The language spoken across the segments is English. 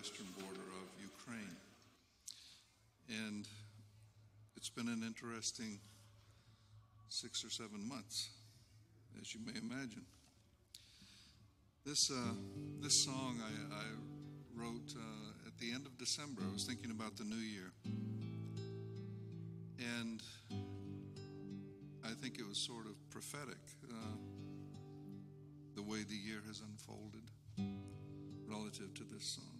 western border of Ukraine. And it's been an interesting six or seven months, as you may imagine. This, uh, this song I, I wrote uh, at the end of December. I was thinking about the new year. And I think it was sort of prophetic uh, the way the year has unfolded relative to this song.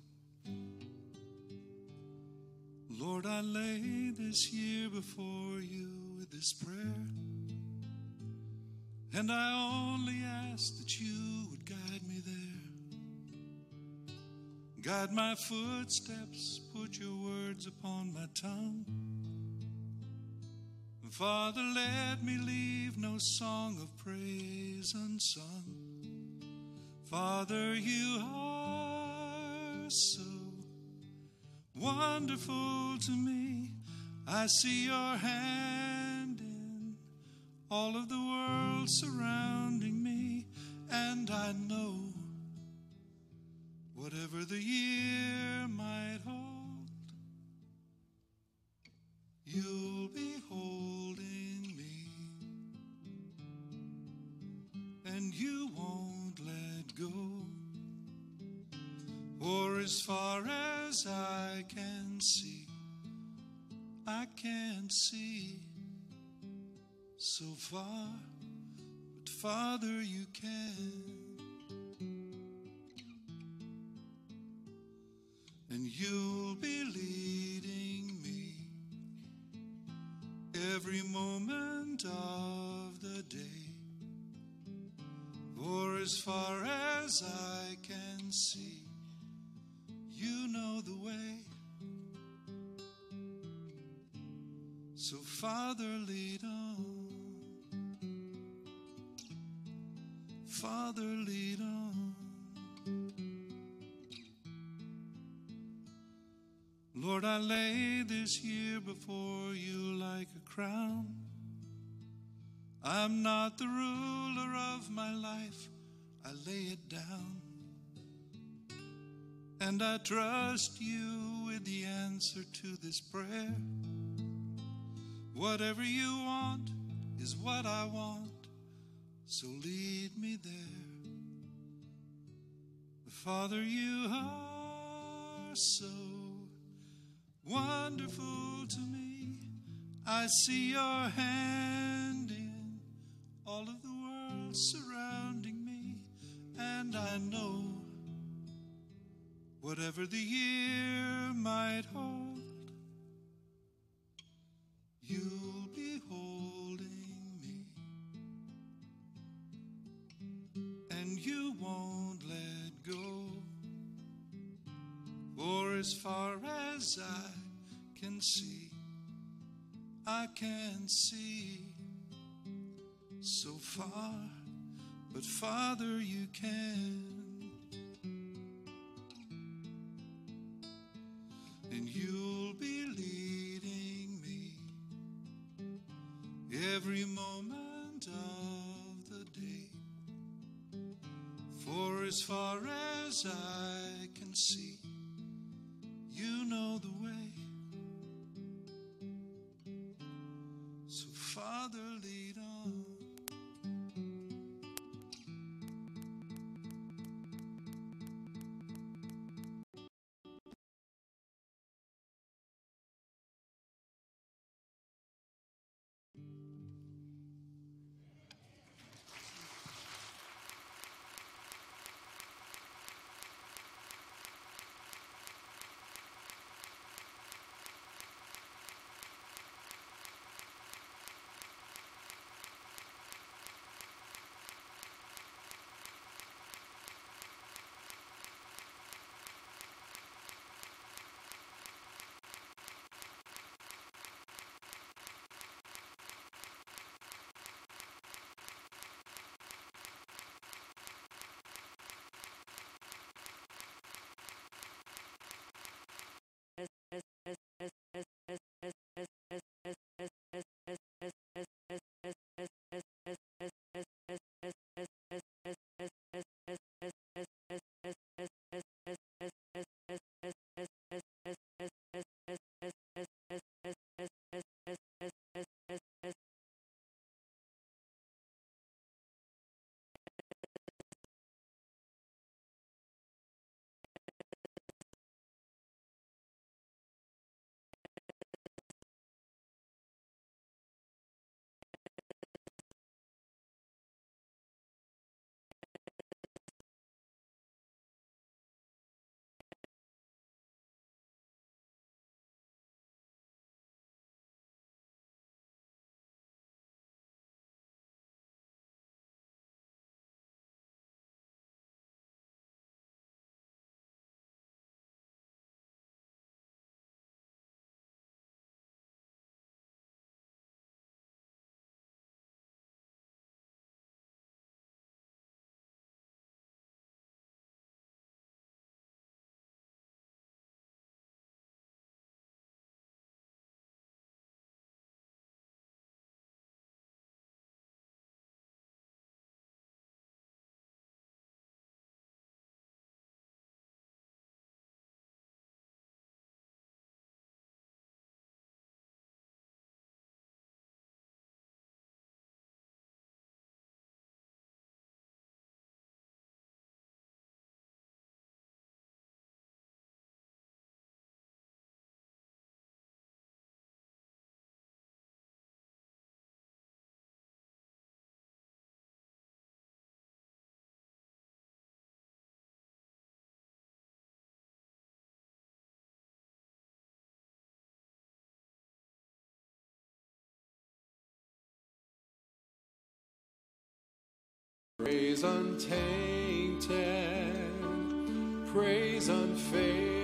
Lord, I lay this year before you with this prayer, and I only ask that you would guide me there. Guide my footsteps, put your words upon my tongue. Father, let me leave no song of praise unsung. Father, you are so wonderful to me. I see your hand in all of the world surrounding me, and I know whatever the year might hold, you'll be holding see so far, but Father, you can. Year before you like a crown. I'm not the ruler of my life, I lay it down. And I trust you with the answer to this prayer. Whatever you want is what I want, so lead me there. Father, you are so wonderful to me. I see your hand in all of the world surrounding me, and I know whatever the year might hold, as far as I can see, I can see so far, but Father, you can. Praise untainted, praise unfading,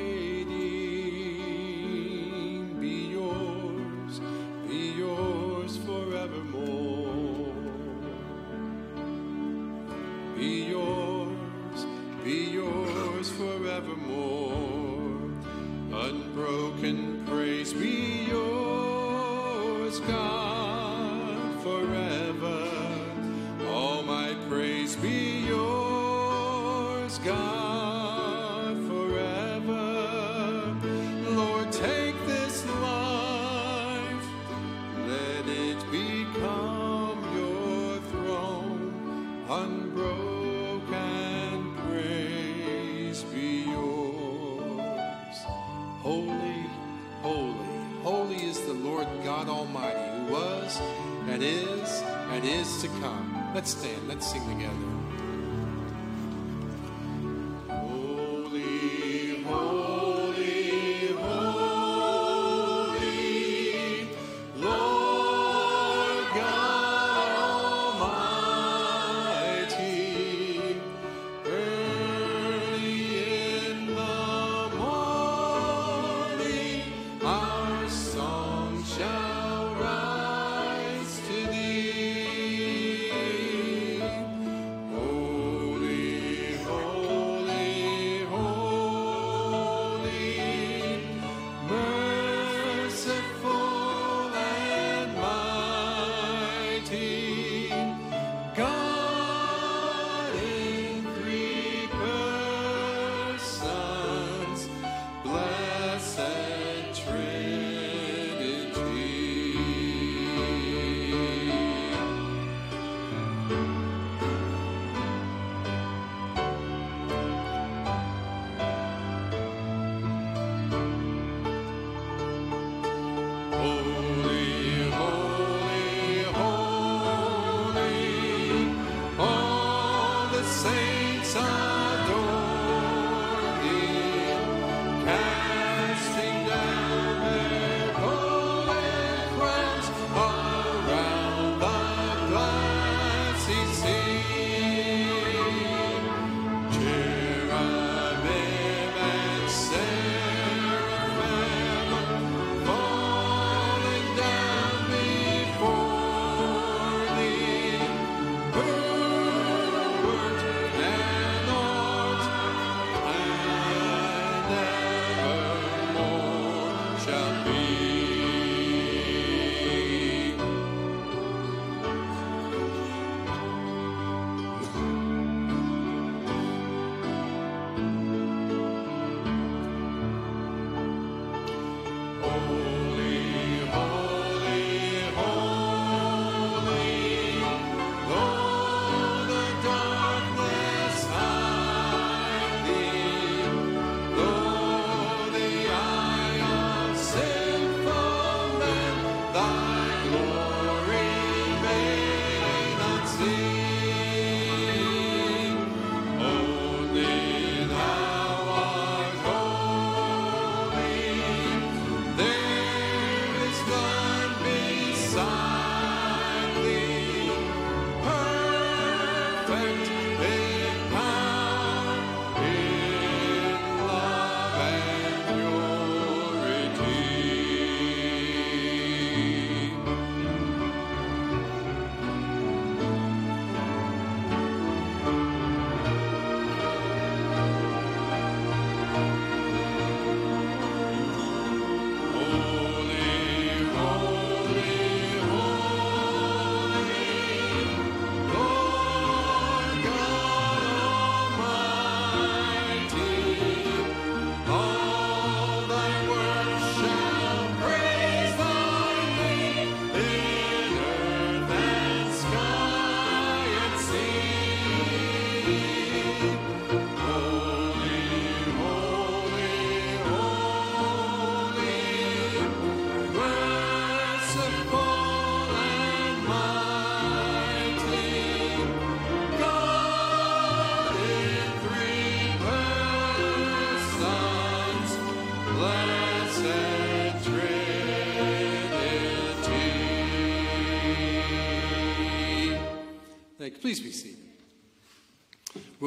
shall be.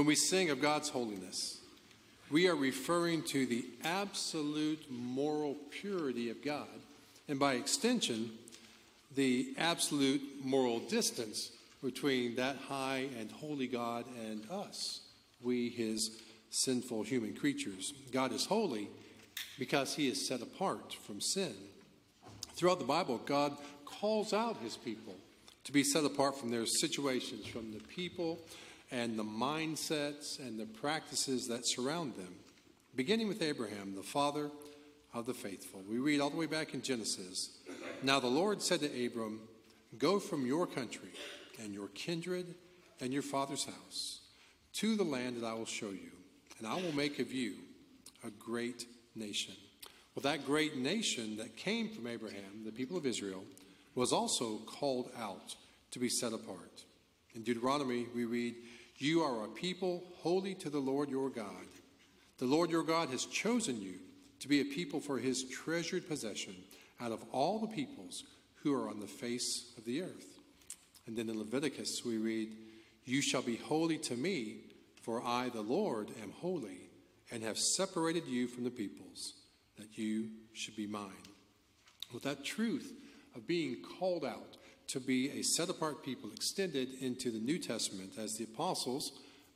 we sing of God's holiness, we are referring to the absolute moral purity of God, and by extension, the absolute moral distance between that high and holy God and us, we, his sinful human creatures. God is holy because he is set apart from sin. Throughout the Bible, God calls out his people to be set apart from their situations, from the people, and the mindsets and the practices that surround them. Beginning with Abraham, the father of the faithful. We read all the way back in Genesis. Now the Lord said to Abram, Go from your country and your kindred and your father's house to the land that I will show you, and I will make of you a great nation. Well, that great nation that came from Abraham, the people of Israel, was also called out to be set apart. In Deuteronomy, we read, You are a people holy to the Lord your God. The Lord your God has chosen you to be a people for his treasured possession out of all the peoples who are on the face of the earth. And then in Leviticus, we read, You shall be holy to me, for I, the Lord, am holy, and have separated you from the peoples, that you should be mine. With that truth of being called out to be a set apart people extended into the New Testament as the apostles,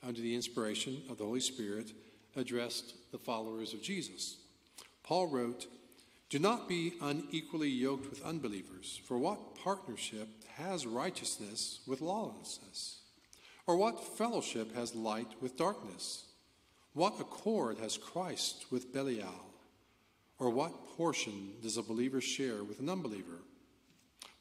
under the inspiration of the Holy Spirit, addressed the followers of Jesus. Paul wrote, Do not be unequally yoked with unbelievers, for what partnership has righteousness with lawlessness? Or what fellowship has light with darkness? What accord has Christ with Belial? Or what portion does a believer share with an unbeliever?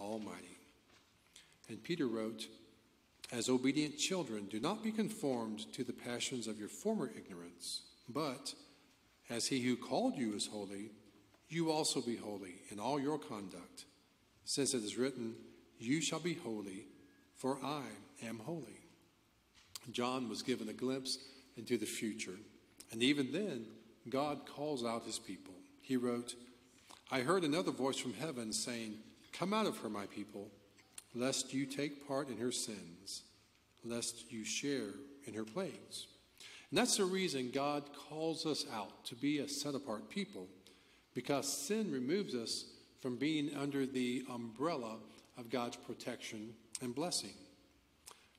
Almighty. And Peter wrote, As obedient children, do not be conformed to the passions of your former ignorance, but as he who called you is holy, you also be holy in all your conduct, since it is written, You shall be holy, for I am holy. John was given a glimpse into the future, and even then, God calls out his people. He wrote, I heard another voice from heaven saying, Come out of her, my people, lest you take part in her sins, lest you share in her plagues. And that's the reason God calls us out to be a set apart people, because sin removes us from being under the umbrella of God's protection and blessing.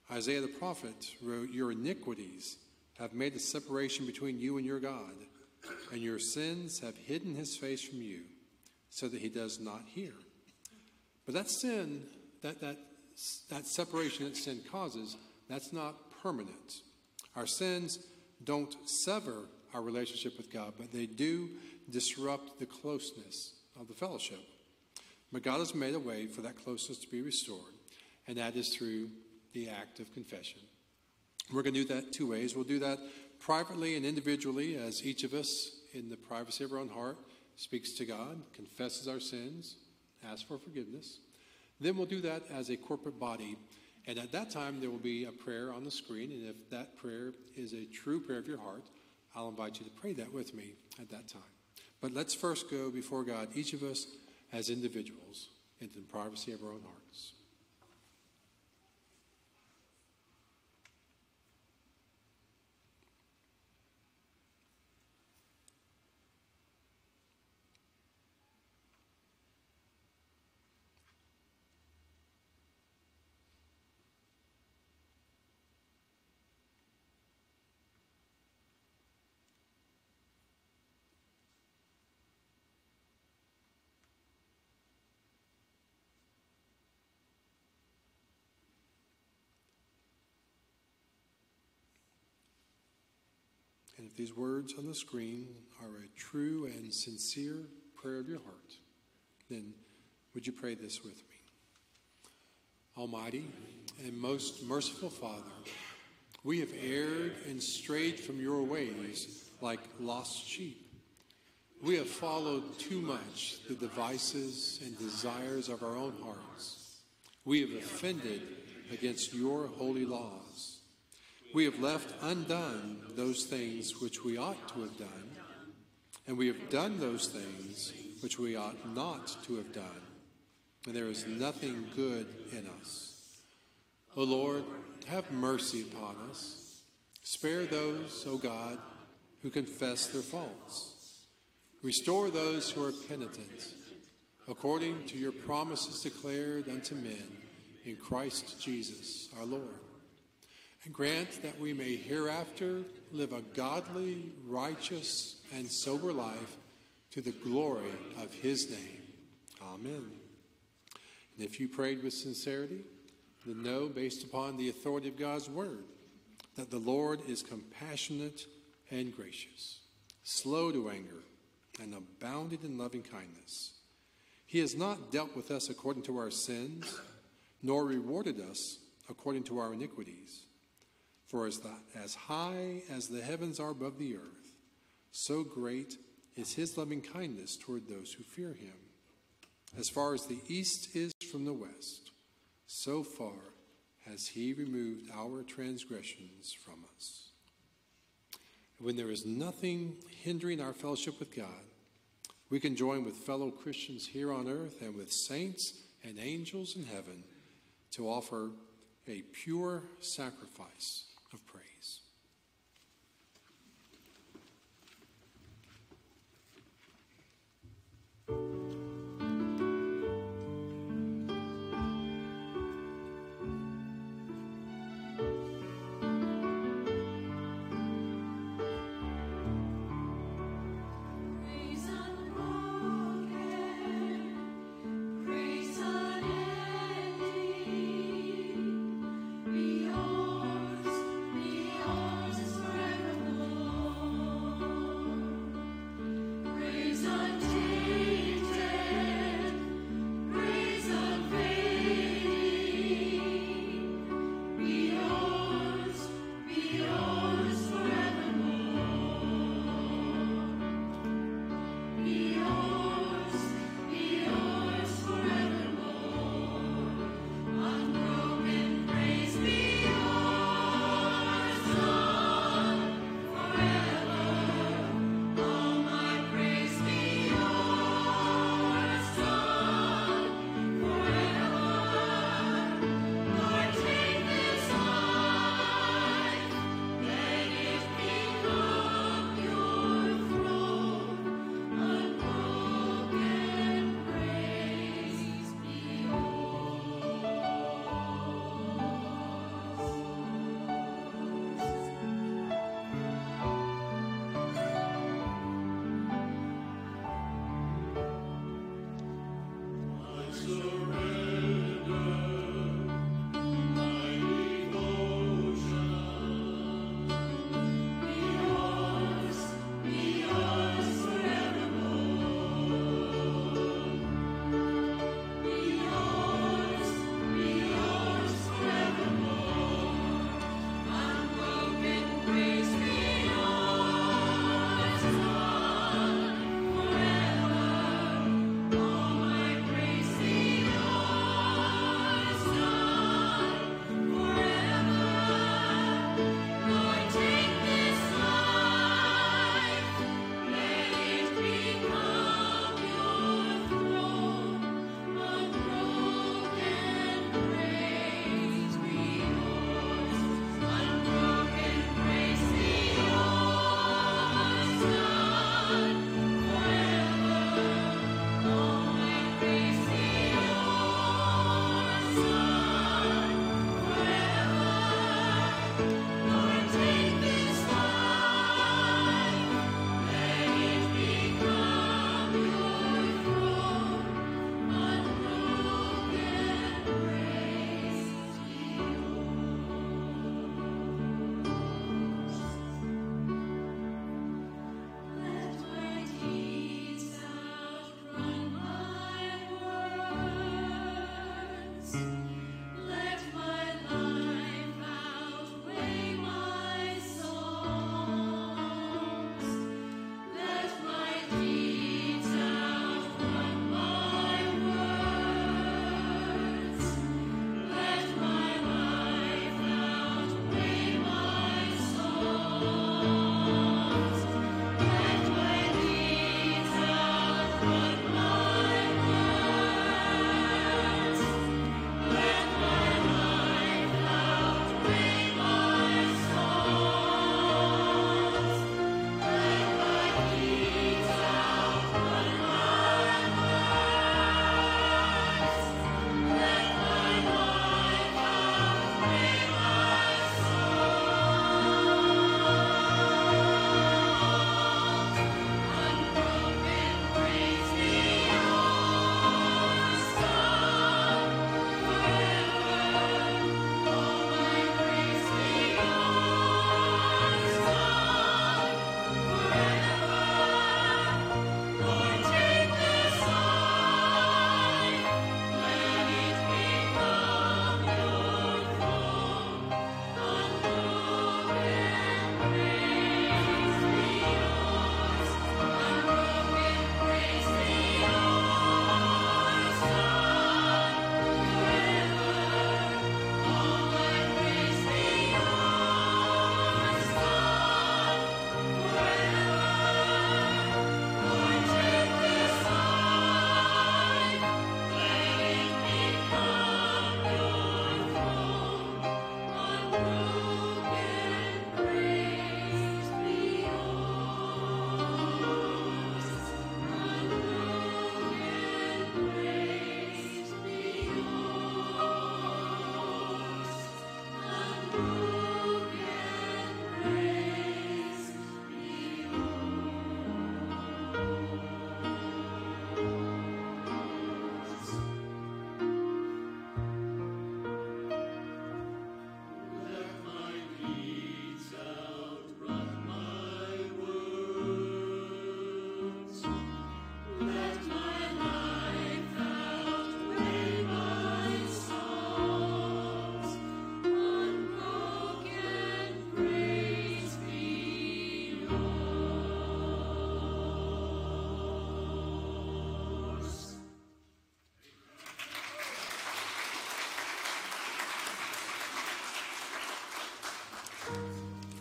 Isaiah the prophet wrote, Your iniquities have made a separation between you and your God, and your sins have hidden his face from you, so that he does not hear. But that sin, that, that, that separation that sin causes, that's not permanent. Our sins don't sever our relationship with God, but they do disrupt the closeness of the fellowship. But God has made a way for that closeness to be restored, and that is through the act of confession. We're going to do that two ways. We'll do that privately and individually as each of us, in the privacy of our own heart, speaks to God, confesses our sins, asks for forgiveness. Then we'll do that as a corporate body and at that time, there will be a prayer on the screen. And if that prayer is a true prayer of your heart, I'll invite you to pray that with me at that time. But let's first go before God, each of us as individuals, into the privacy of our own hearts. And if these words on the screen are a true and sincere prayer of your heart, then would you pray this with me? Almighty and most merciful Father, we have erred and strayed from your ways like lost sheep. We have followed too much the devices and desires of our own hearts. We have offended against your holy laws. We have left undone those things which we ought to have done. and we have done those things which we ought not to have done, and there is nothing good in us. O Lord, have mercy upon us. Spare those, O God, who confess their faults. Restore those who are penitent, according to your promises declared unto men in Christ Jesus our Lord. And grant that we may hereafter live a godly, righteous, and sober life to the glory of his name. Amen. And if you prayed with sincerity, then know, based upon the authority of God's word, that the Lord is compassionate and gracious, slow to anger, and abounding in loving kindness. He has not dealt with us according to our sins, nor rewarded us according to our iniquities. For as, the, as high as the heavens are above the earth, so great is his loving kindness toward those who fear him. As far as the east is from the west, so far has he removed our transgressions from us. When there is nothing hindering our fellowship with God, we can join with fellow Christians here on earth and with saints and angels in heaven to offer a pure sacrifice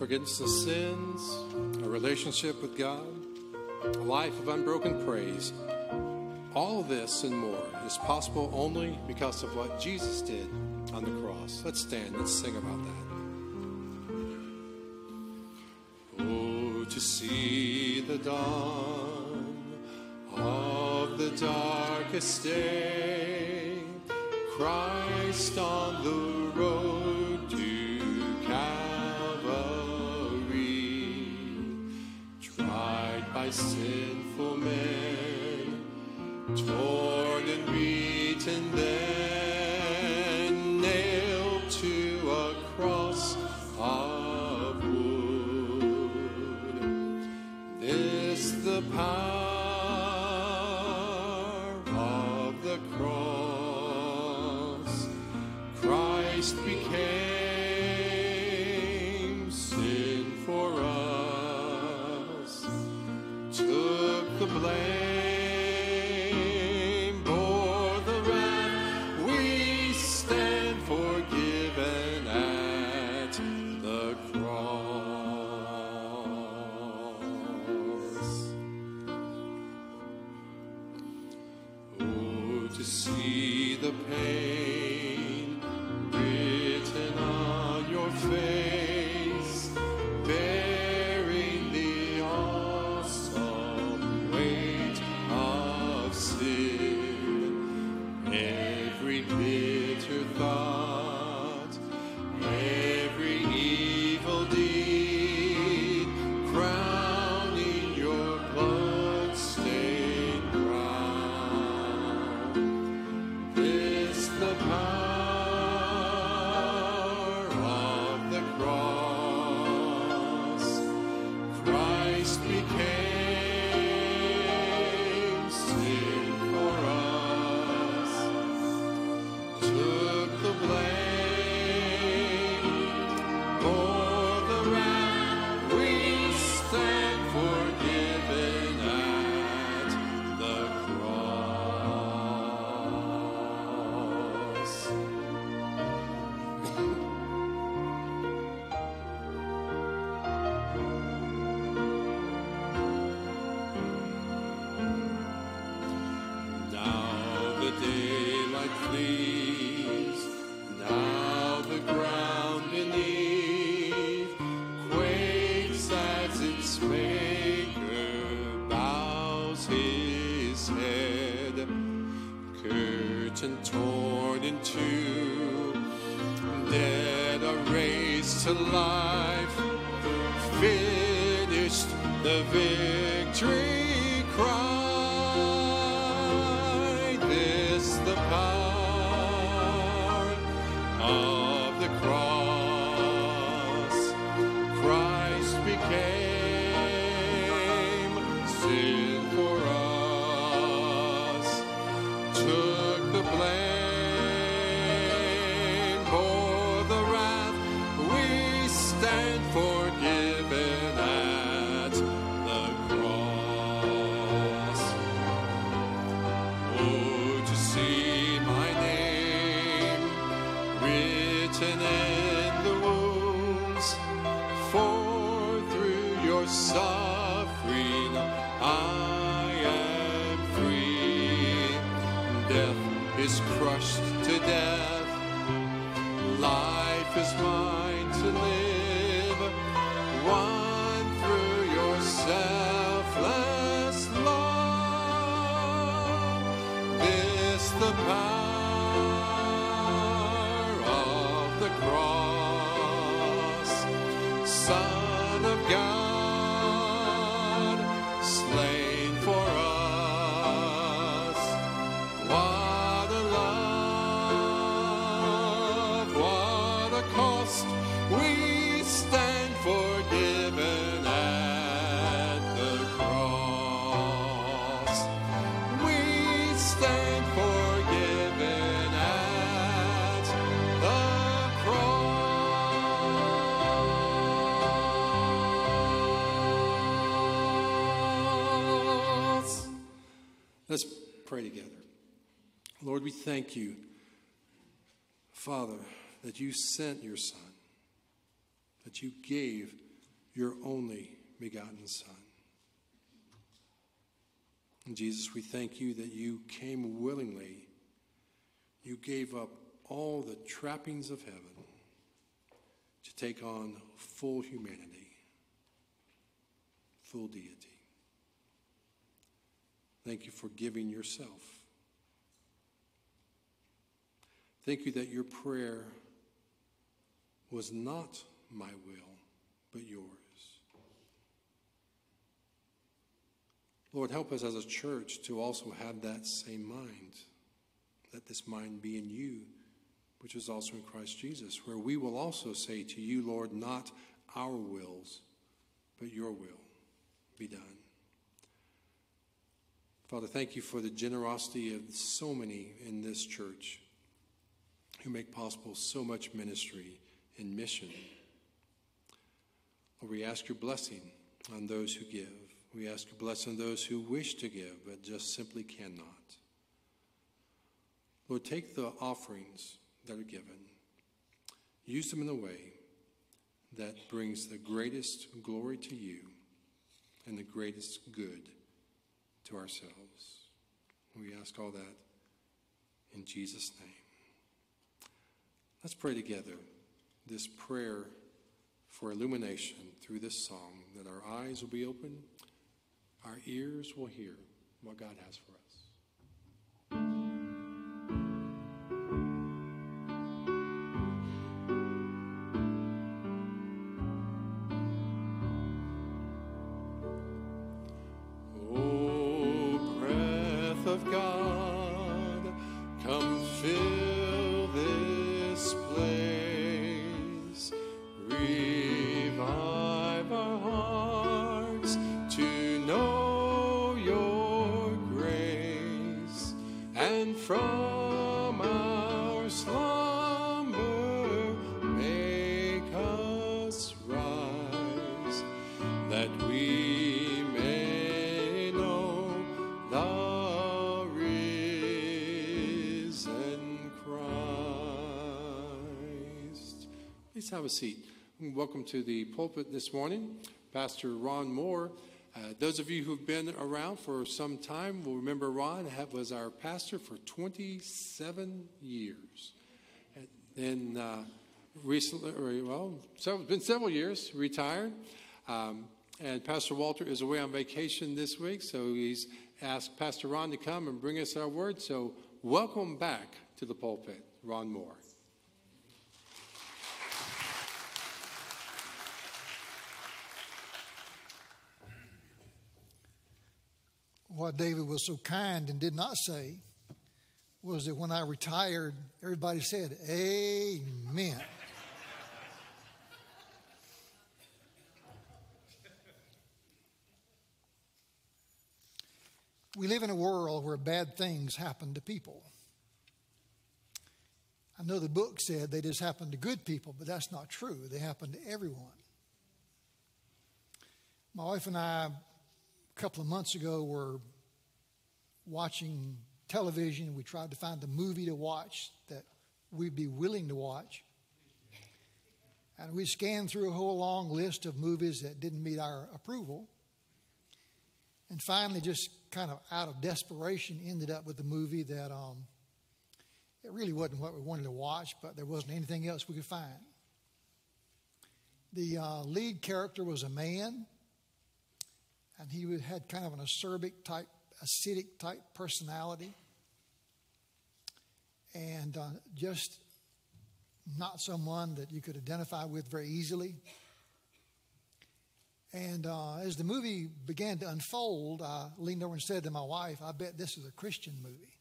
forgiveness of sins, a relationship with God, a life of unbroken praise. All this and more is possible only because of what Jesus did on the cross. Let's stand, let's sing about that. Oh, to see the dawn of the darkest day, Christ on the road. Sinful man. thank you, Father, that you sent your Son, that you gave your only begotten Son. And Jesus, we thank you that you came willingly. You gave up all the trappings of heaven to take on full humanity, full deity. Thank you for giving yourself Thank you that your prayer was not my will, but yours. Lord, help us as a church to also have that same mind. Let this mind be in you, which is also in Christ Jesus, where we will also say to you, Lord, not our wills, but your will be done. Father, thank you for the generosity of so many in this church who make possible so much ministry and mission. Lord, we ask your blessing on those who give. We ask your blessing on those who wish to give but just simply cannot. Lord, take the offerings that are given, use them in a way that brings the greatest glory to you and the greatest good to ourselves. We ask all that in Jesus' name. Let's pray together this prayer for illumination through this song, that our eyes will be open, our ears will hear what God has for us. O breath of God, Please have a seat. Welcome to the pulpit this morning, Pastor Ron Moore. Uh, those of you who've been around for some time will remember Ron was our pastor for 27 years. And then uh, recently, well, so it's been several years, retired. Um, and Pastor Walter is away on vacation this week, so he's asked Pastor Ron to come and bring us our word. So, welcome back to the pulpit, Ron Moore. What David was so kind and did not say was that when I retired, everybody said, Amen. we live in a world where bad things happen to people. I know the book said they just happen to good people, but that's not true. They happen to everyone. My wife and I a couple of months ago we were watching television. We tried to find a movie to watch that we'd be willing to watch. And we scanned through a whole long list of movies that didn't meet our approval. And finally, just kind of out of desperation, ended up with a movie that um, it really wasn't what we wanted to watch, but there wasn't anything else we could find. The uh, lead character was a man, and he had kind of an acerbic type, acidic type personality, and uh, just not someone that you could identify with very easily. And uh, as the movie began to unfold, I leaned over and said to my wife, I bet this is a Christian movie.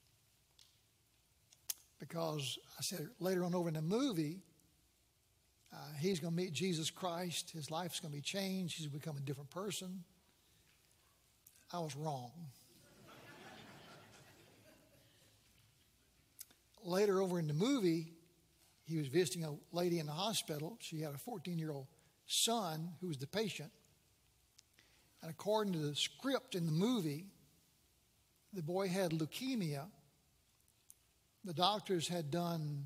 Because I said later on over in the movie, uh, he's going to meet Jesus Christ. His life's going to be changed. He's going to become a different person. I was wrong. Later, over in the movie, he was visiting a lady in the hospital. She had a 14 year old son who was the patient. And according to the script in the movie, the boy had leukemia. The doctors had done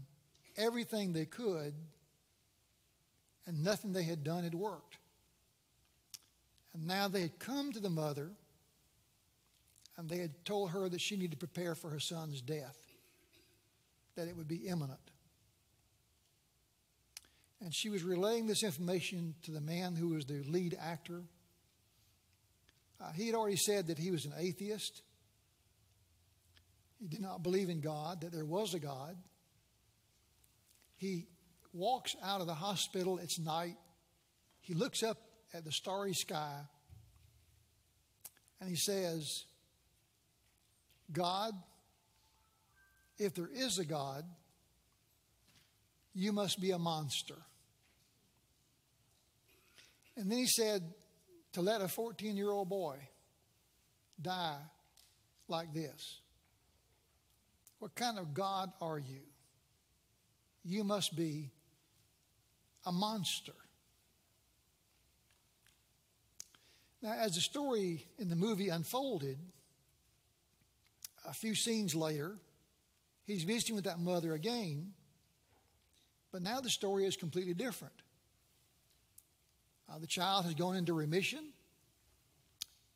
everything they could, and nothing they had done had worked. And now they had come to the mother and they had told her that she needed to prepare for her son's death, that it would be imminent. And she was relaying this information to the man who was the lead actor. Uh, he had already said that he was an atheist. He did not believe in God, that there was a God. He walks out of the hospital, it's night. He looks up at the starry sky and he says, God, if there is a God, you must be a monster. And then he said, to let a 14 year old boy die like this. What kind of God are you? You must be a monster. Now, as the story in the movie unfolded, a few scenes later, he's visiting with that mother again, but now the story is completely different. Uh, the child has gone into remission.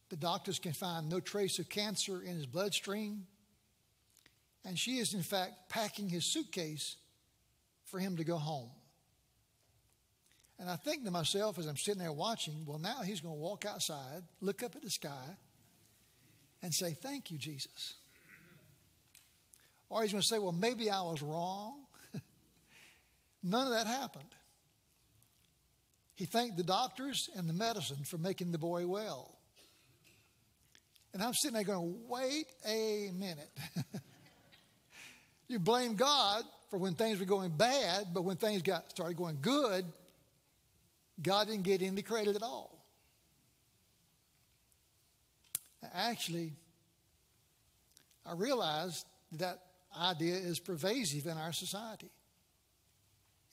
The doctors can find no trace of cancer in his bloodstream. And she is, in fact, packing his suitcase for him to go home. And I think to myself as I'm sitting there watching, well, now he's going to walk outside, look up at the sky, and say, Thank you, Jesus. Or he's going to say, Well, maybe I was wrong. None of that happened. He thanked the doctors and the medicine for making the boy well. And I'm sitting there going, Wait a minute. you blame God for when things were going bad, but when things got started going good, God didn't get any credit at all. Actually, I realized that idea is pervasive in our society.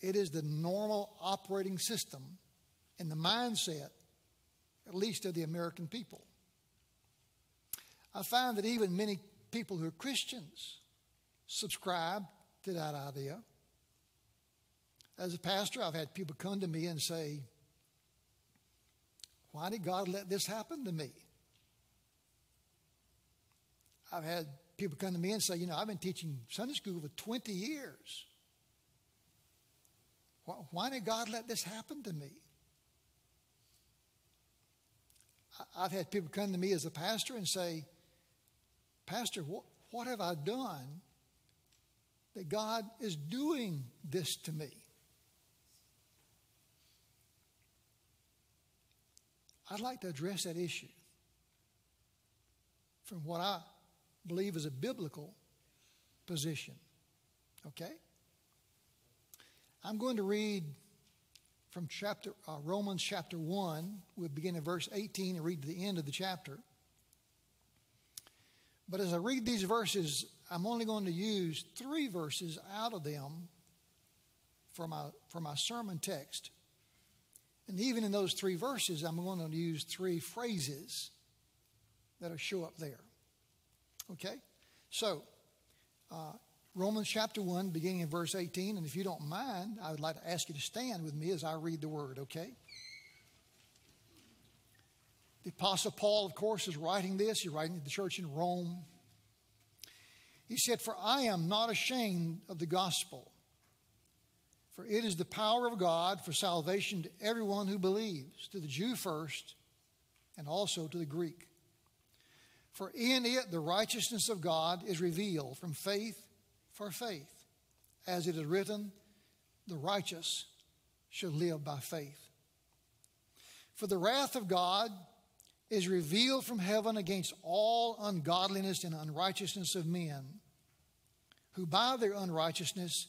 It is the normal operating system in the mindset, at least of the American people. I find that even many people who are Christians subscribe to that idea. As a pastor, I've had people come to me and say, Why did God let this happen to me? I've had people come to me and say, You know, I've been teaching Sunday school for 20 years. Why did God let this happen to me? I've had people come to me as a pastor and say, Pastor, what, what have I done that God is doing this to me? I'd like to address that issue from what I believe is a biblical position. Okay? I'm going to read from chapter uh, Romans chapter 1. We'll begin in verse 18 and read to the end of the chapter. But as I read these verses, I'm only going to use three verses out of them for my, for my sermon text. And even in those three verses, I'm going to use three phrases that'll show up there. Okay? So, uh, Romans chapter 1, beginning in verse 18. And if you don't mind, I would like to ask you to stand with me as I read the word, okay? The Apostle Paul, of course, is writing this. He's writing to the church in Rome. He said, For I am not ashamed of the gospel for it is the power of God for salvation to everyone who believes, to the Jew first, and also to the Greek. For in it the righteousness of God is revealed from faith for faith, as it is written, the righteous shall live by faith. For the wrath of God is revealed from heaven against all ungodliness and unrighteousness of men, who by their unrighteousness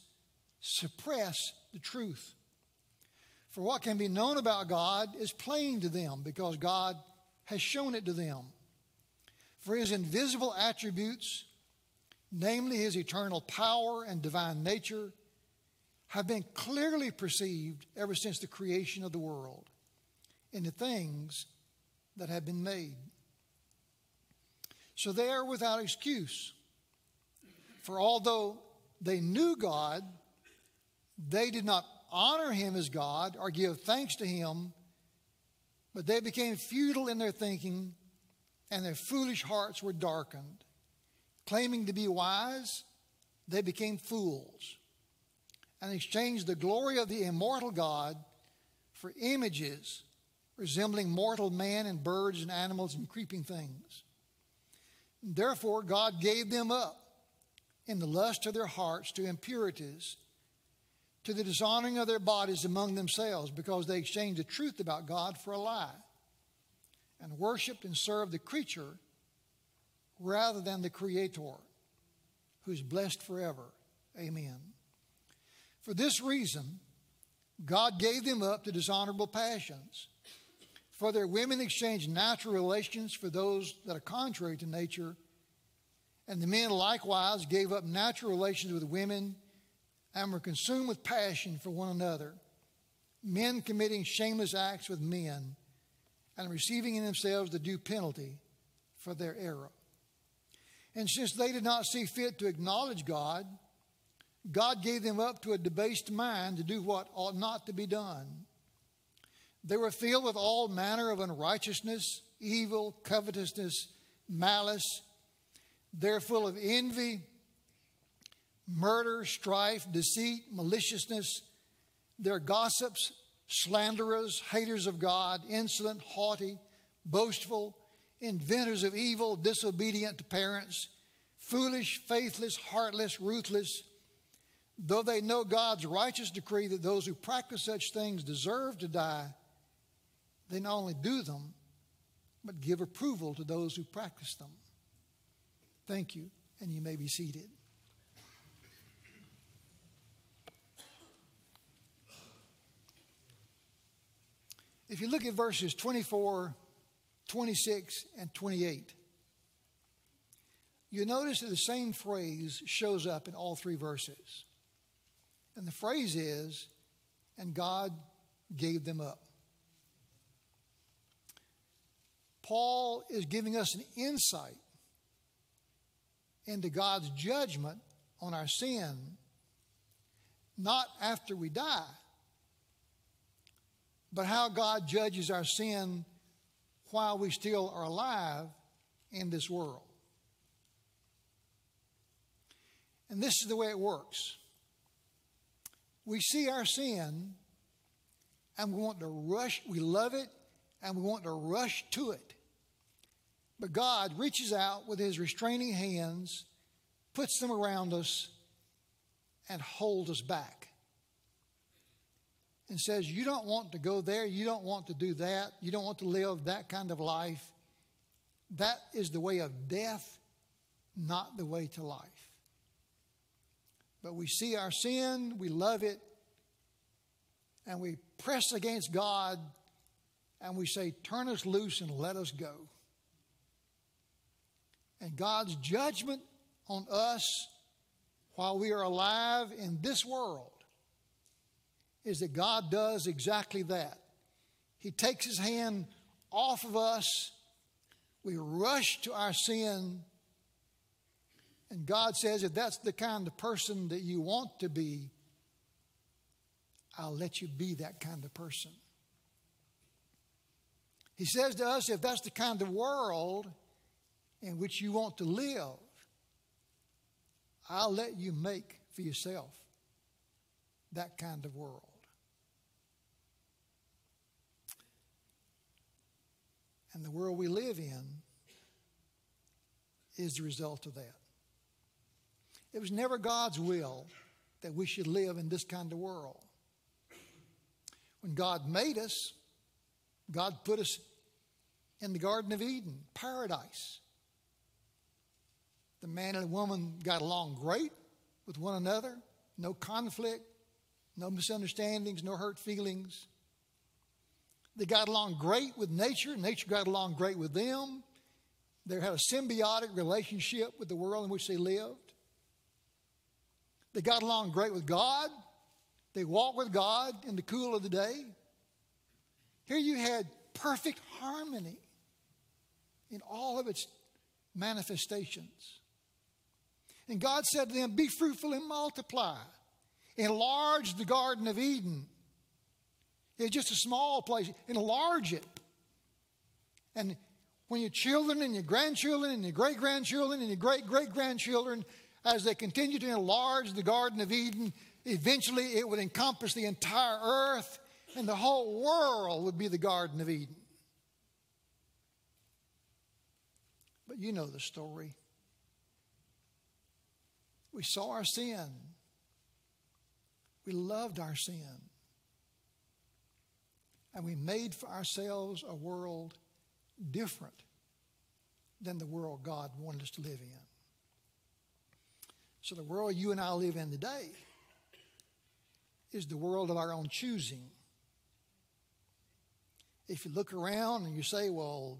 suppress the truth. For what can be known about God is plain to them because God has shown it to them. For his invisible attributes, namely his eternal power and divine nature, have been clearly perceived ever since the creation of the world in the things that have been made. So they are without excuse. For although they knew God, they did not honor him as God or give thanks to him, But they became futile in their thinking, and their foolish hearts were darkened. Claiming to be wise, they became fools and exchanged the glory of the immortal God for images resembling mortal man and birds and animals and creeping things. Therefore, God gave them up in the lust of their hearts to impurities, to the dishonoring of their bodies among themselves, because they exchanged the truth about God for a lie, and worshiped and served the creature rather than the Creator, who's blessed forever. Amen. For this reason, God gave them up to dishonorable passions. For their women exchanged natural relations for those that are contrary to nature, and the men likewise gave up natural relations with women and were consumed with passion for one another, men committing shameless acts with men and receiving in themselves the due penalty for their error. And since they did not see fit to acknowledge God, God gave them up to a debased mind to do what ought not to be done. They were filled with all manner of unrighteousness, evil, covetousness, malice. They're full of envy, murder, strife, deceit, maliciousness. They're gossips, slanderers, haters of God, insolent, haughty, boastful, inventors of evil, disobedient to parents, foolish, faithless, heartless, ruthless. Though they know God's righteous decree that those who practice such things deserve to die, they not only do them, but give approval to those who practice them. Thank you, and you may be seated. If you look at verses 24, 26, and 28, you notice that the same phrase shows up in all three verses. And the phrase is, and God gave them up. Paul is giving us an insight into God's judgment on our sin, not after we die, but how God judges our sin while we still are alive in this world. And this is the way it works. We see our sin and we want to rush, we love it and we want to rush to it. But God reaches out with his restraining hands, puts them around us, and holds us back. And says, You don't want to go there. You don't want to do that. You don't want to live that kind of life. That is the way of death, not the way to life. But we see our sin, we love it, and we press against God and we say, Turn us loose and let us go. And God's judgment on us while we are alive in this world is that God does exactly that. He takes his hand off of us, we rush to our sin, and God says, if that's the kind of person that you want to be, I'll let you be that kind of person. He says to us, if that's the kind of world in which you want to live, I'll let you make for yourself that kind of world. And the world we live in is the result of that. It was never God's will that we should live in this kind of world. When God made us, God put us in the Garden of Eden, paradise. The man and the woman got along great with one another, no conflict, no misunderstandings, no hurt feelings. They got along great with nature, nature got along great with them. They had a symbiotic relationship with the world in which they lived. They got along great with God. They walked with God in the cool of the day. Here you had perfect harmony in all of its manifestations. And God said to them, Be fruitful and multiply. Enlarge the Garden of Eden. It's just a small place. Enlarge it. And when your children and your grandchildren and your great grandchildren and your great great grandchildren, as they continue to enlarge the Garden of Eden, eventually it would encompass the entire earth and the whole world would be the Garden of Eden. But you know the story. We saw our sin. We loved our sin. And we made for ourselves a world different than the world God wanted us to live in. So, the world you and I live in today is the world of our own choosing. If you look around and you say, well,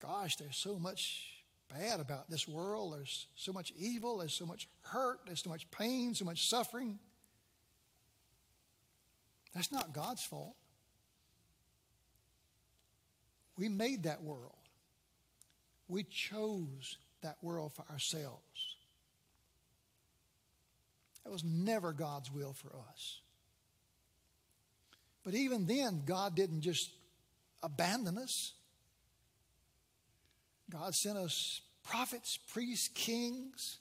gosh, there's so much bad about this world, there's so much evil, there's so much hurt, there's so much pain, so much suffering. That's not God's fault. We made that world. We chose that world for ourselves. That was never God's will for us. But even then, God didn't just abandon us. God sent us prophets, priests, kings.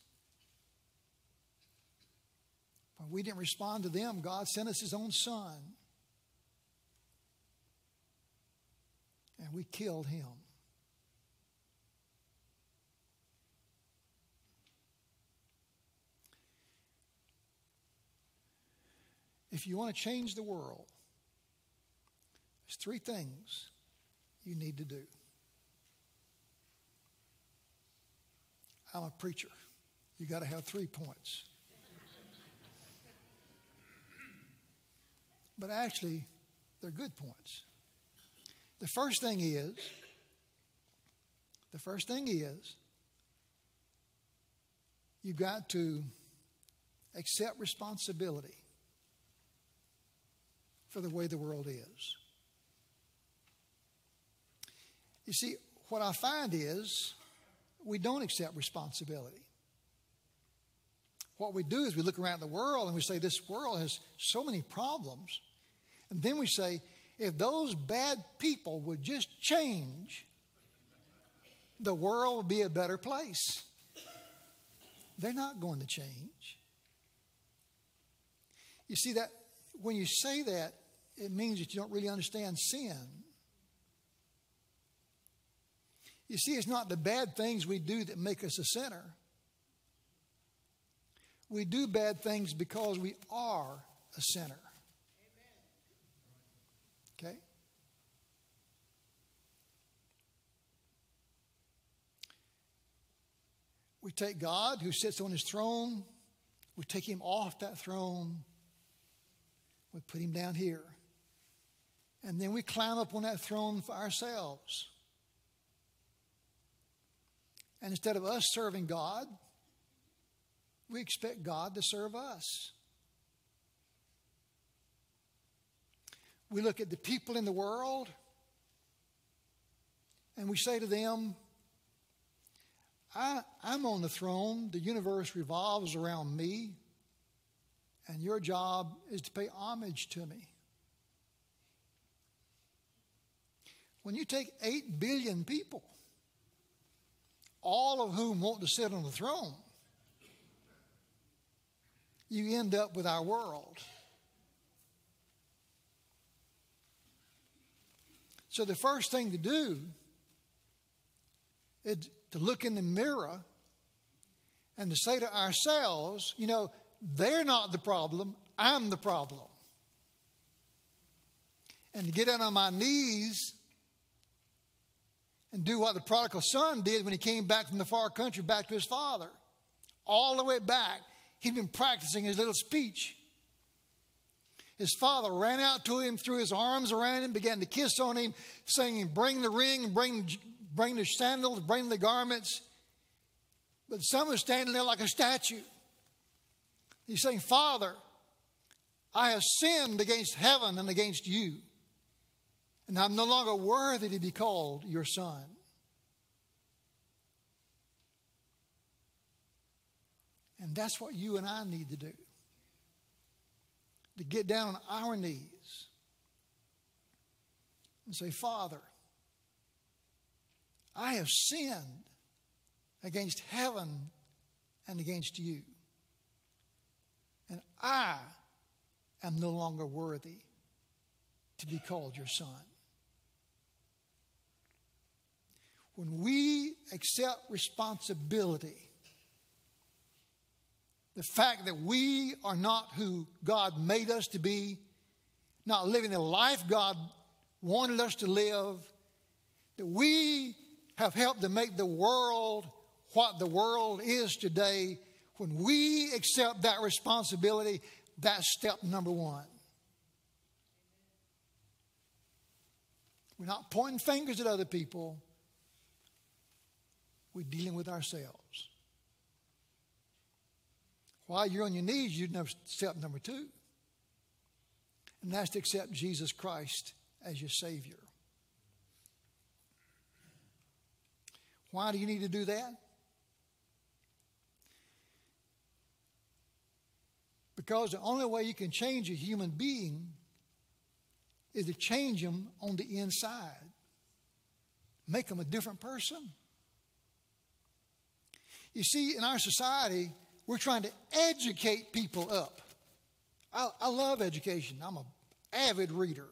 When we didn't respond to them, God sent us His own Son. And we killed Him. If you want to change the world, there's three things you need to do. I'm a preacher. You got to have three points. But actually, they're good points. The first thing is, the first thing is, you've got to accept responsibility for the way the world is. You see, what I find is we don't accept responsibility. What we do is we look around the world and we say, This world has so many problems. And then we say, If those bad people would just change, the world would be a better place. They're not going to change. You see, that when you say that, it means that you don't really understand sin. You see, it's not the bad things we do that make us a sinner. We do bad things because we are a sinner. Okay? We take God who sits on his throne, we take him off that throne, we put him down here. And then we climb up on that throne for ourselves. And instead of us serving God, we expect God to serve us. We look at the people in the world and we say to them, I, am on the throne, the universe revolves around me, and your job is to pay homage to me. When you take 8 billion people, all of whom want to sit on the throne, you end up with our world. So, the first thing to do is to look in the mirror and to say to ourselves, you know, they're not the problem, I'm the problem. And to get down on my knees and do what the prodigal son did when he came back from the far country back to his father. All the way back, he'd been practicing his little speech. His father ran out to him, threw his arms around him, began to kiss on him, saying, Bring the ring, bring, bring the sandals, bring the garments. But the son was standing there like a statue. He's saying, Father, I have sinned against heaven and against you and I'm no longer worthy to be called your son. And that's what you and I need to do to get down on our knees and say, Father, I have sinned against heaven and against you. And I am no longer worthy to be called your son. When we accept responsibility, the fact that we are not who God made us to be, not living the life God wanted us to live, that we have helped to make the world what the world is today. When we accept that responsibility, that's step number one. We're not pointing fingers at other people, we're dealing with ourselves. While you're on your knees, you know step number two, and that's to accept Jesus Christ as your Savior. Why do you need to do that? Because the only way you can change a human being is to change them on the inside, make them a different person. You see, in our society, we're trying to educate people up. I, I love education, I'm an avid reader.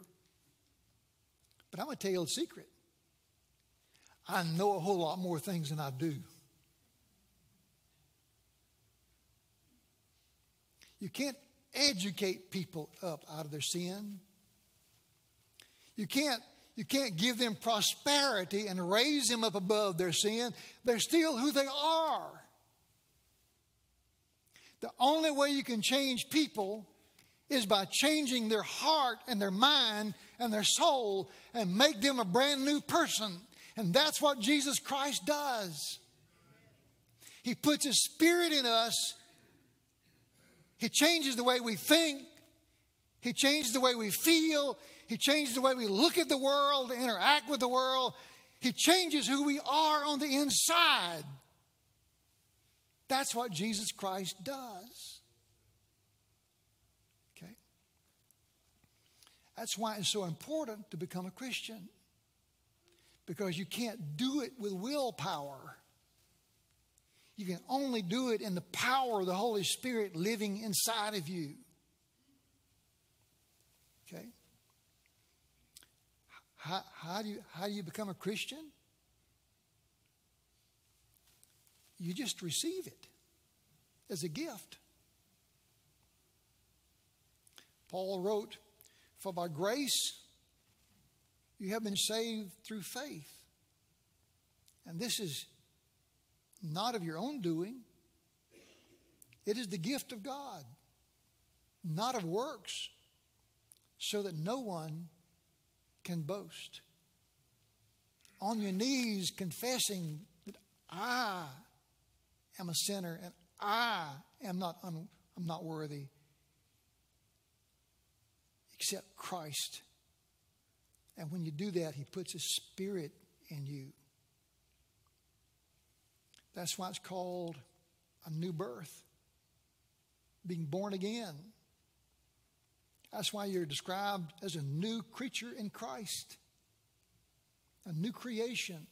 But I'm going to tell you a secret. I know a whole lot more things than I do. You can't educate people up out of their sin. You can't, you can't give them prosperity and raise them up above their sin. They're still who they are. The only way you can change people is by changing their heart and their mind and their soul and make them a brand new person. And that's what Jesus Christ does. He puts His Spirit in us, He changes the way we think, He changes the way we feel, He changes the way we look at the world, interact with the world. He changes who we are on the inside. That's what Jesus Christ does. Okay? That's why it's so important to become a Christian. Because you can't do it with willpower. You can only do it in the power of the Holy Spirit living inside of you. Okay? How, how, do, you, how do you become a Christian? You just receive it as a gift. Paul wrote, For by grace you have been saved through faith. And this is not of your own doing, it is the gift of God, not of works, so that no one can boast. On your knees, confessing that I am a sinner and I am not, un, I'm not worthy except Christ. And when you do that, He puts His Spirit in you. That's why it's called a new birth, being born again. That's why you're described as a new creature in Christ, a new creation.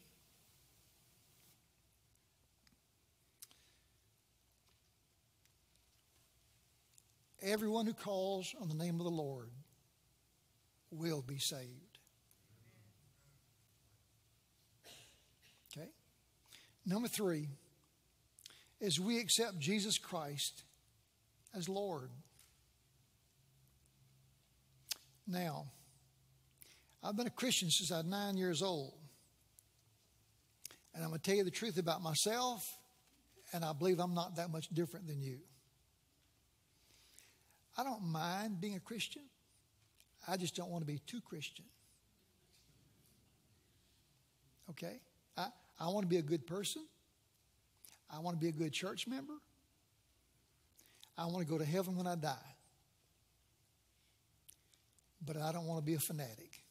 Everyone who calls on the name of the Lord will be saved. Okay? Number three is we accept Jesus Christ as Lord. Now, I've been a Christian since I was nine years old. And I'm going to tell you the truth about myself, and I believe I'm not that much different than you. I don't mind being a Christian. I just don't want to be too Christian. Okay? I, I want to be a good person. I want to be a good church member. I want to go to heaven when I die. But I don't want to be a fanatic.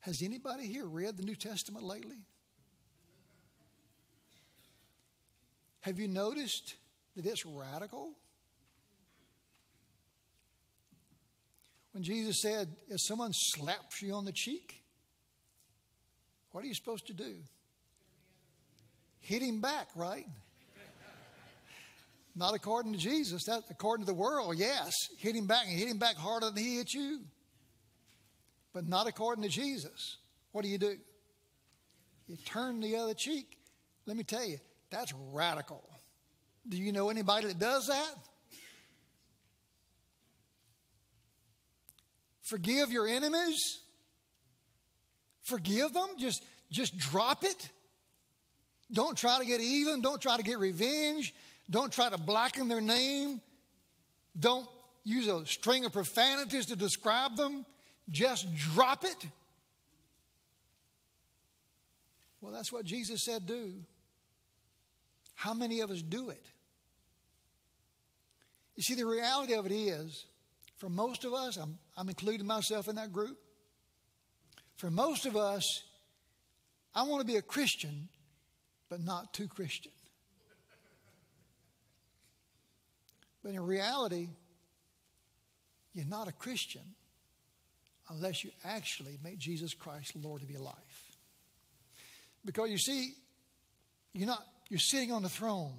Has anybody here read the New Testament lately? Have you noticed that it's radical? When Jesus said, if someone slaps you on the cheek, what are you supposed to do? Hit him back, right? Not according to Jesus. That according to the world, yes. Hit him back and hit him back harder than he hit you. But not according to Jesus. What do you do? You turn the other cheek. Let me tell you, that's radical. Do you know anybody that does that? Forgive your enemies. Forgive them. Just, just drop it. Don't try to get even. Don't try to get revenge. Don't try to blacken their name. Don't use a string of profanities to describe them. Just drop it. Well, that's what Jesus said do. How many of us do it? You see, the reality of it is, for most of us, I'm, I'm including myself in that group. For most of us, I want to be a Christian, but not too Christian. But in reality, you're not a Christian unless you actually make Jesus Christ Lord of your life. Because you see, you're not you're sitting on the throne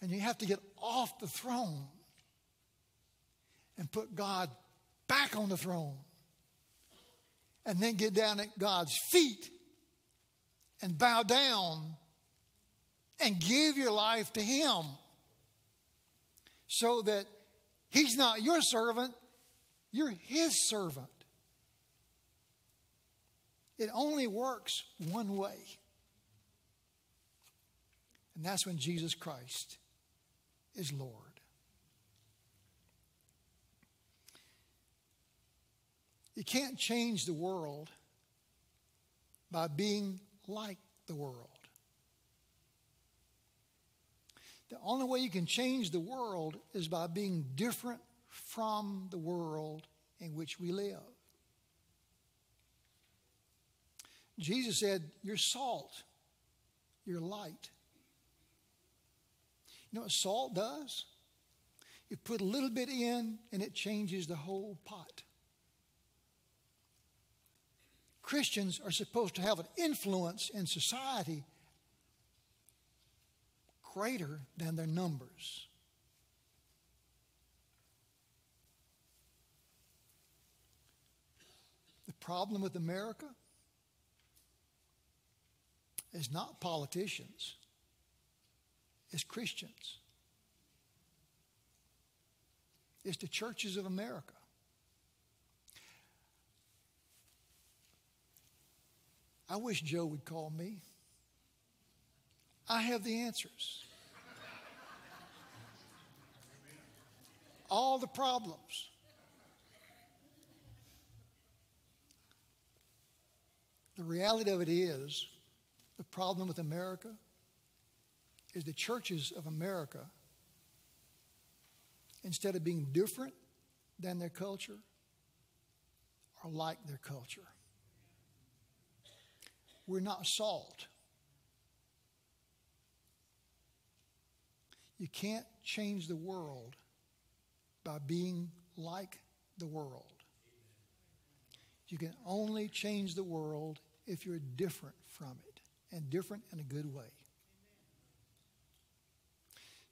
and you have to get off the throne and put God back on the throne. And then get down at God's feet and bow down and give your life to Him so that He's not your servant, you're His servant. It only works one way. And that's when Jesus Christ is Lord. You can't change the world by being like the world. The only way you can change the world is by being different from the world in which we live. Jesus said, You're salt, you're light. You know what salt does? You put a little bit in and it changes the whole pot. Christians are supposed to have an influence in society greater than their numbers. The problem with America is not politicians, it's Christians. It's the churches of America. I wish Joe would call me. I have the answers. All the problems. The reality of it is, the problem with America is the churches of America, instead of being different than their culture, are like their culture. We're not salt. You can't change the world by being like the world. You can only change the world if you're different from it, and different in a good way.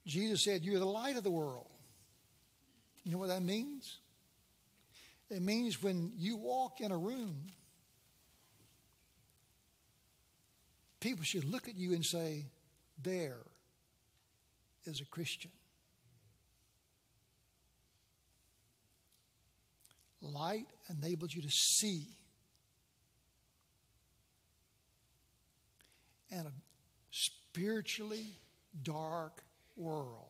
Jesus said, You're the light of the world. You know what that means? It means when you walk in a room, people should look at you and say, There is a Christian. Light enables you to see. And a spiritually dark world.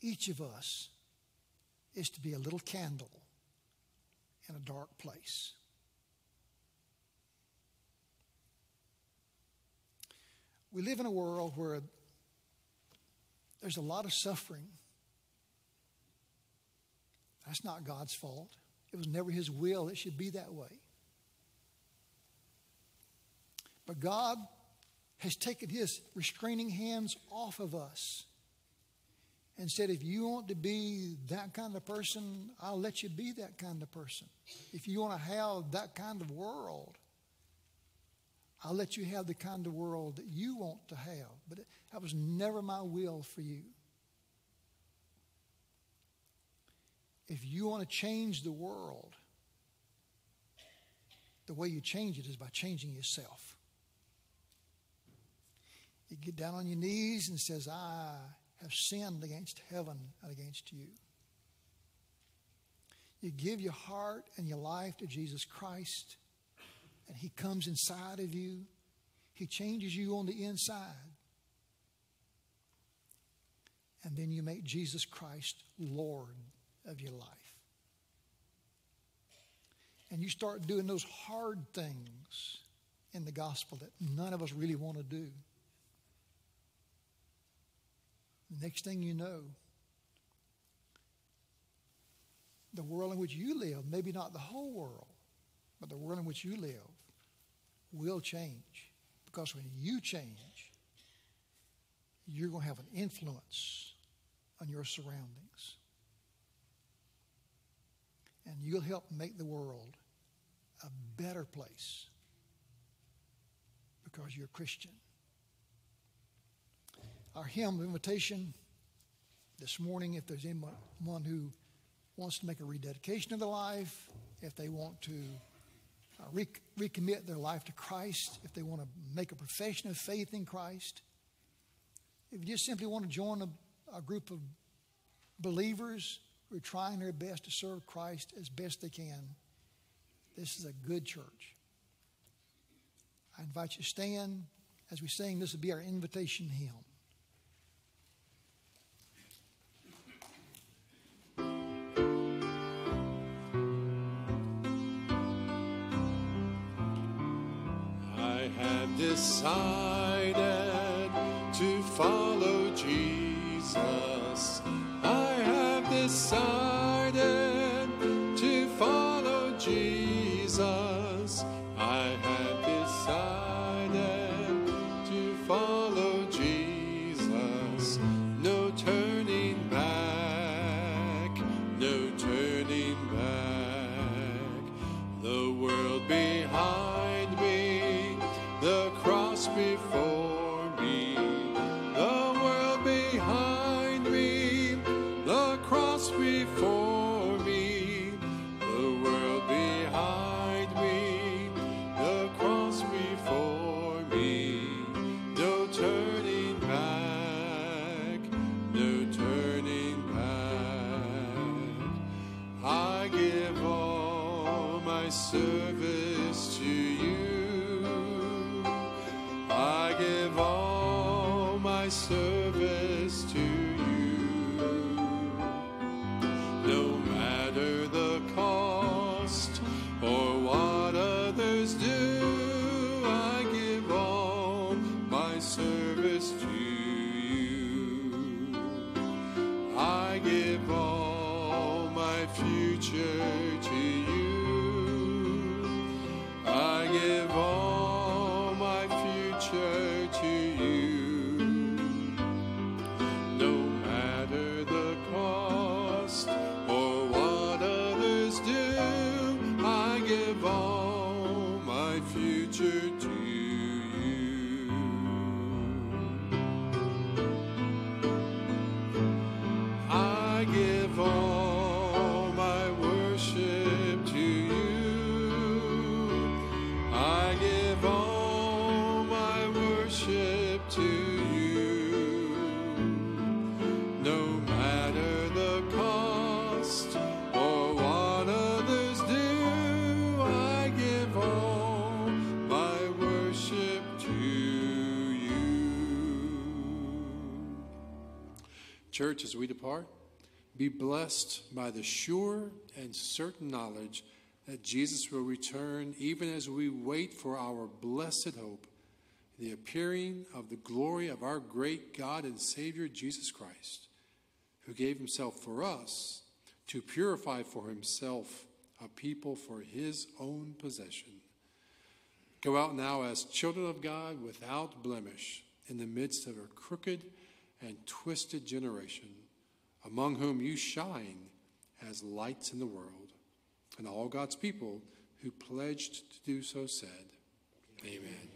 Each of us is to be a little candle in a dark place. We live in a world where there's a lot of suffering. That's not God's fault. It was never His will it should be that way. But God has taken His restraining hands off of us. and said, If you want to be that kind of person, I'll let you be that kind of person. If you want to have that kind of world, I'll let you have the kind of world that you want to have. But that was never my will for you. If you want to change the world, the way you change it is by changing yourself. You get down on your knees and says, I have sinned against heaven and against you. You give your heart and your life to Jesus Christ, and He comes inside of you. He changes you on the inside. And then you make Jesus Christ Lord of your life. And you start doing those hard things in the gospel that none of us really want to do. The Next thing you know, the world in which you live, maybe not the whole world, but the world in which you live, will change. Because when you change, you're going to have an influence on your surroundings. And you'll help make the world a better place because you're a Christian. Our hymn of invitation this morning, if there's anyone who wants to make a rededication of their life, if they want to Uh, re- recommit their life to Christ, if they want to make a profession of faith in Christ, if you just simply want to join a, a group of believers who are trying their best to serve Christ as best they can, this is a good church. I invite you to stand as we sing. This will be our invitation hymn. Have all Church, as we depart, be blessed by the sure and certain knowledge that Jesus will return even as we wait for our blessed hope, the appearing of the glory of our great God and Savior Jesus Christ, who gave himself for us to purify for himself a people for his own possession. Go out now as children of God without blemish in the midst of a crooked and twisted generation, among whom you shine as lights in the world. And all God's people who pledged to do so said, Amen.